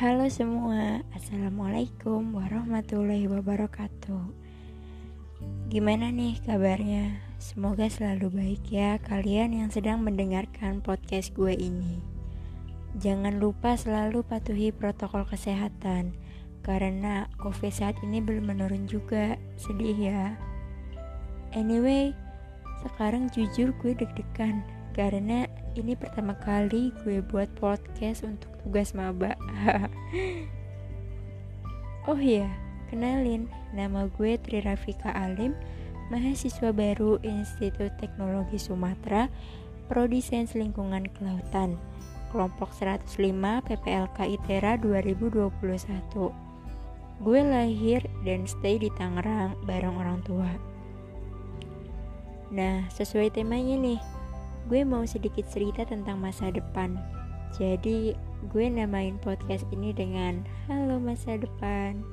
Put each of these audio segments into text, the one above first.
Halo semua, Assalamualaikum warahmatullahi wabarakatuh. Gimana nih kabarnya? Semoga selalu baik ya kalian yang sedang mendengarkan podcast gue ini. Jangan lupa selalu patuhi protokol kesehatan Karena covid saat ini belum menurun juga, sedih ya. Anyway, sekarang jujur gue deg-degan Karena ini pertama kali gue buat podcast untuk tugas maba. Oh iya kenalin nama gue Tri Rafika Alim mahasiswa baru Institut Teknologi Sumatera Prodi Sains Lingkungan Kelautan kelompok 105 PPLK ITERA 2021 gue lahir dan stay di Tangerang bareng orang tua. Nah sesuai temanya nih gue mau sedikit cerita tentang masa depan. Jadi gue namain podcast ini dengan Halo Masa Depan.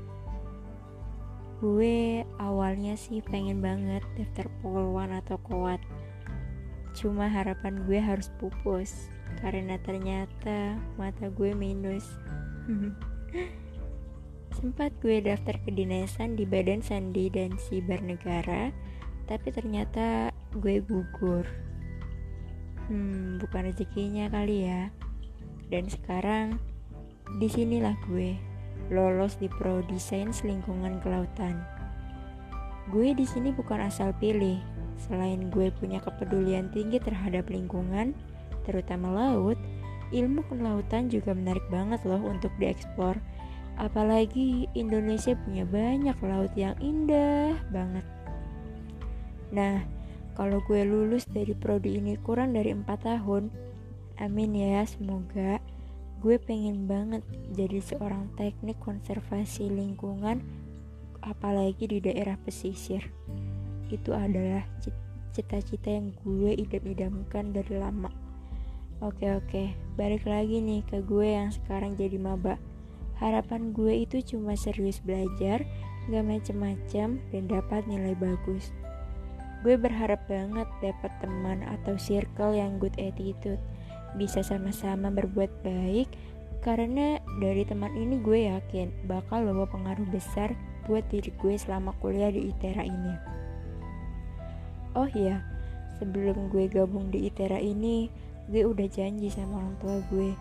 Gue awalnya sih pengen banget daftar poluan atau kuat. Cuma harapan gue harus pupus Karena ternyata mata gue minus. Sempat gue daftar kedinasan di Badan Sandi dan Siber Negara Tapi ternyata gue gugur Hmm, bukan rezekinya kali ya dan sekarang di sinilah gue lolos di Prodi Sains Lingkungan Kelautan. Gue di sini bukan asal pilih. Selain gue punya kepedulian tinggi terhadap lingkungan, terutama laut, ilmu kelautan juga menarik banget loh untuk dieksplor. Apalagi Indonesia punya banyak laut yang indah banget. Nah, kalau gue lulus dari prodi ini kurang dari 4 tahun, Amin ya, semoga gue pengen banget jadi seorang teknik konservasi lingkungan apalagi di daerah pesisir. Itu adalah cita-cita yang gue idam-idamkan dari lama. Oke oke, balik lagi nih ke gue yang sekarang jadi maba. Harapan gue itu cuma serius belajar, gak macem-macem, dan dapat nilai bagus. Gue berharap banget dapat teman atau circle yang good attitude bisa sama-sama berbuat baik karena dari teman ini gue yakin bakal bawa pengaruh besar buat diri gue selama kuliah di ITERA ini. Oh iya, sebelum gue gabung di ITERA ini, gue udah janji sama orang tua gue.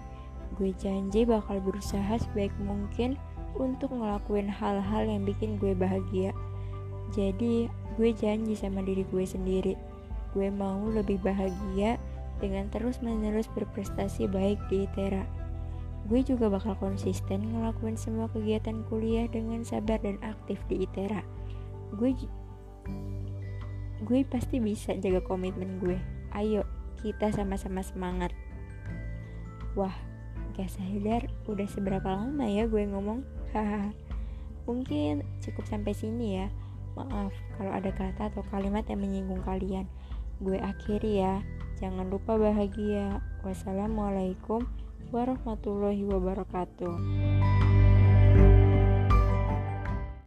Gue janji bakal berusaha sebaik mungkin untuk ngelakuin hal-hal yang bikin gue bahagia. Jadi, gue janji sama diri gue sendiri. Gue mau lebih bahagia dengan terus-menerus berprestasi baik di ITERA. Gue juga bakal konsisten ngelakuin semua kegiatan kuliah dengan sabar dan aktif di ITERA. Gue gue pasti bisa jaga komitmen gue. Ayo, kita sama-sama semangat. Wah, gak sadar udah seberapa lama ya gue ngomong. Mungkin cukup sampai sini ya. Maaf kalau ada kata atau kalimat yang menyinggung kalian. Gue akhiri ya. Jangan lupa bahagia. Wassalamualaikum warahmatullahi wabarakatuh.